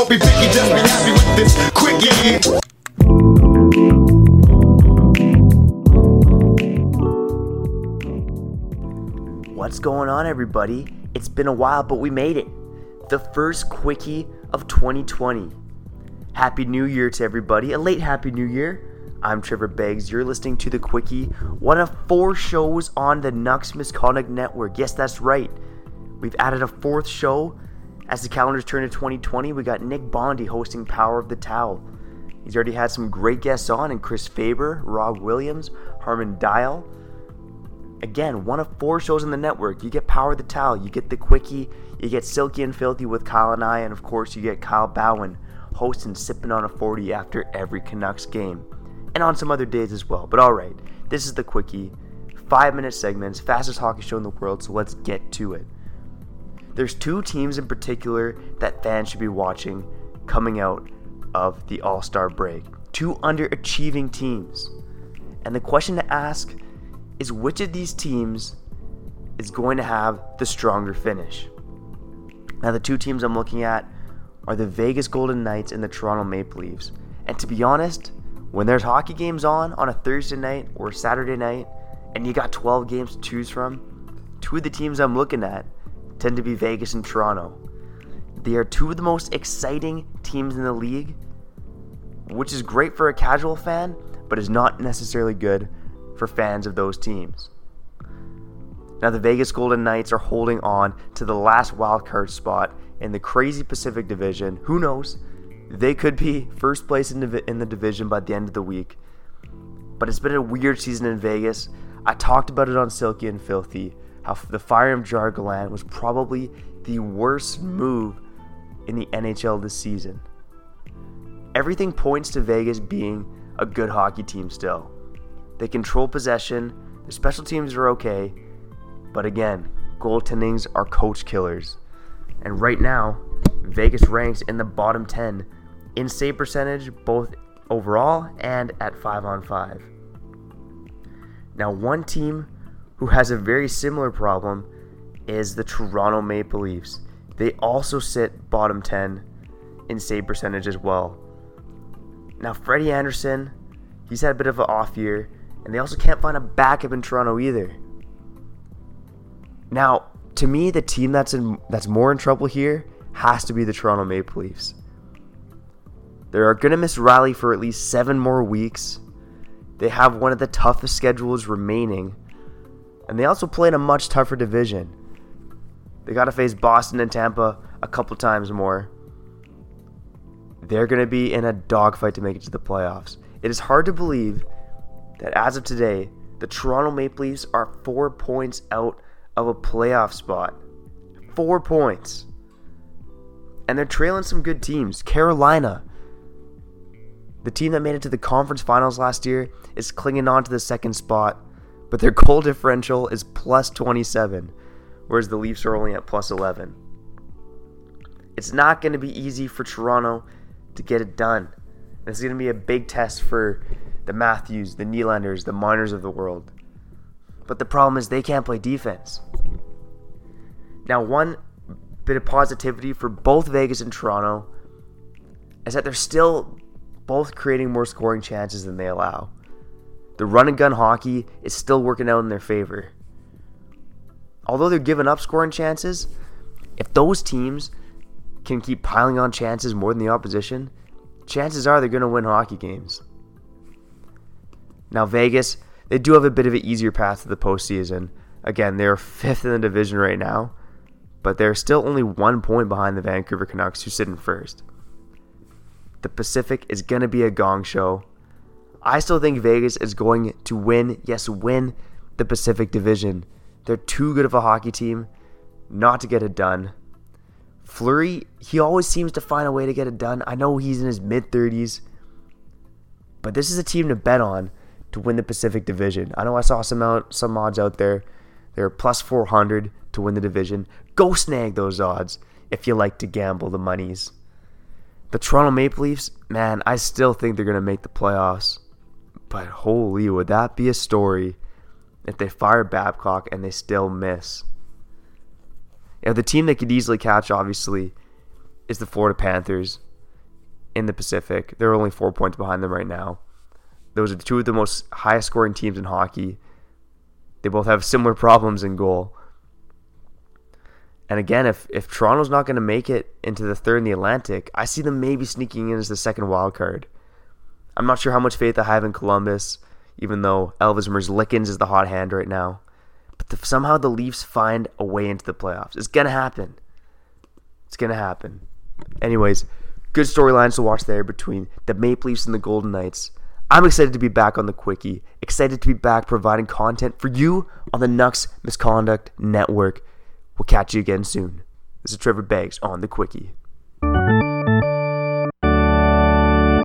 Don't be picky, just be happy with this. What's going on, everybody? It's been a while, but we made it. The first quickie of 2020. Happy New Year to everybody. A late Happy New Year. I'm Trevor Beggs. You're listening to the Quickie, one of four shows on the Nucks Misconduct Network. Yes, that's right. We've added a fourth show. As the calendars turn to 2020, we got Nick Bondi hosting Power of the Towel. He's already had some great guests on, and Chris Faber, Rob Williams, Harman Dayal. Again, one of four shows on the network. You get Power of the Towel, you get The Quickie, you get Silky and Filthy with Kyle and I, and of course, you get Kyle Bowen hosting Sipping on a 40 after every Canucks game. And on some other days as well. But alright, this is The Quickie. Five minute segments, fastest hockey show in the world, so let's get to it. There's two teams in particular that fans should be watching coming out of the All Star break. Two underachieving teams. And the question to ask is which of these teams is going to have the stronger finish? Now, the two teams I'm looking at are the Vegas Golden Knights and the Toronto Maple Leafs. And to be honest, when there's hockey games on on a Thursday night or Saturday night, and you got 12 games to choose from, two of the teams I'm looking at tend to be Vegas and Toronto. They are two of the most exciting teams in the league, which is great for a casual fan, but is not necessarily good for fans of those teams. Now, the Vegas Golden Knights are holding on to the last wildcard spot in the crazy Pacific Division. Who knows? They could be first place in, the in the division by the end of the week. But it's been a weird season in Vegas. I talked about it on Silky and Filthy, how the fire of Gerard Gallant was probably the worst move in the NHL this season. Everything points to Vegas being a good hockey team still. They control possession, their special teams are okay, but again, goaltendings are coach killers. And right now, Vegas ranks in the bottom 10 in save percentage, both overall and at 5 on 5. Now, one team who has a very similar problem is the Toronto Maple Leafs. They also sit bottom 10 in save percentage as well. Now, Freddie Andersen, he's had a bit of an off year, and they also can't find a backup in Toronto either. Now, to me, the team that's in that's more in trouble here has to be the Toronto Maple Leafs. They are going to miss Rielly for at least seven more weeks. They have one of the toughest schedules remaining, and they also play in a much tougher division. They got to face Boston and Tampa a couple times more. They're going to be in a dogfight to make it to the playoffs. It is hard to believe that as of today, the Toronto Maple Leafs are four points out of a playoff spot. Four points. And they're trailing some good teams. Carolina, the team that made it to the conference finals last year, is clinging on to the second spot, but their goal differential is plus 27, whereas the Leafs are only at plus 11. It's not going to be easy for Toronto to get it done. This is going to be a big test for the Matthews, the Nylanders, the Marners of the world. But the problem is they can't play defense. Now, one bit of positivity for both Vegas and Toronto is that they're still both creating more scoring chances than they allow. The run and gun hockey is still working out in their favor. Although they're giving up scoring chances, if those teams can keep piling on chances more than the opposition, chances are they're going to win hockey games. Now, Vegas, they do have a bit of an easier path to the postseason. Again, they're fifth in the division right now, but they're still only one point behind the Vancouver Canucks, who sit in first. The Pacific is going to be a gong show. I still think Vegas is going to win, yes, win the Pacific Division. They're too good of a hockey team not to get it done. Fleury, he always seems to find a way to get it done. I know he's in his mid 30s, but this is a team to bet on to win the Pacific Division. I know I saw some out, some odds out there. They're plus 400 to win the division. Go snag those odds if you like to gamble the monies. The Toronto Maple Leafs, man, I still think they're going to make the playoffs. But holy, would that be a story if they fire Babcock and they still miss? Yeah, the team that could easily catch, obviously, is the Florida Panthers in the Pacific. They're only four points behind them right now. Those are two of the most highest scoring teams in hockey. They both have similar problems in goal. And again, if if Toronto's not going to make it into the third in the Atlantic, I see them maybe sneaking in as the second wild card. I'm not sure how much faith I have in Columbus, even though Elvis Merzlikins is the hot hand right now. But the, somehow the Leafs find a way into the playoffs. It's gonna happen. It's gonna happen. Anyways, good storylines to watch there between the Maple Leafs and the Golden Knights. I'm excited to be back on the Quickie. Excited to be back providing content for you on the Nucks Misconduct Network. We'll catch you again soon. This is Trevor Beggs on the Quickie.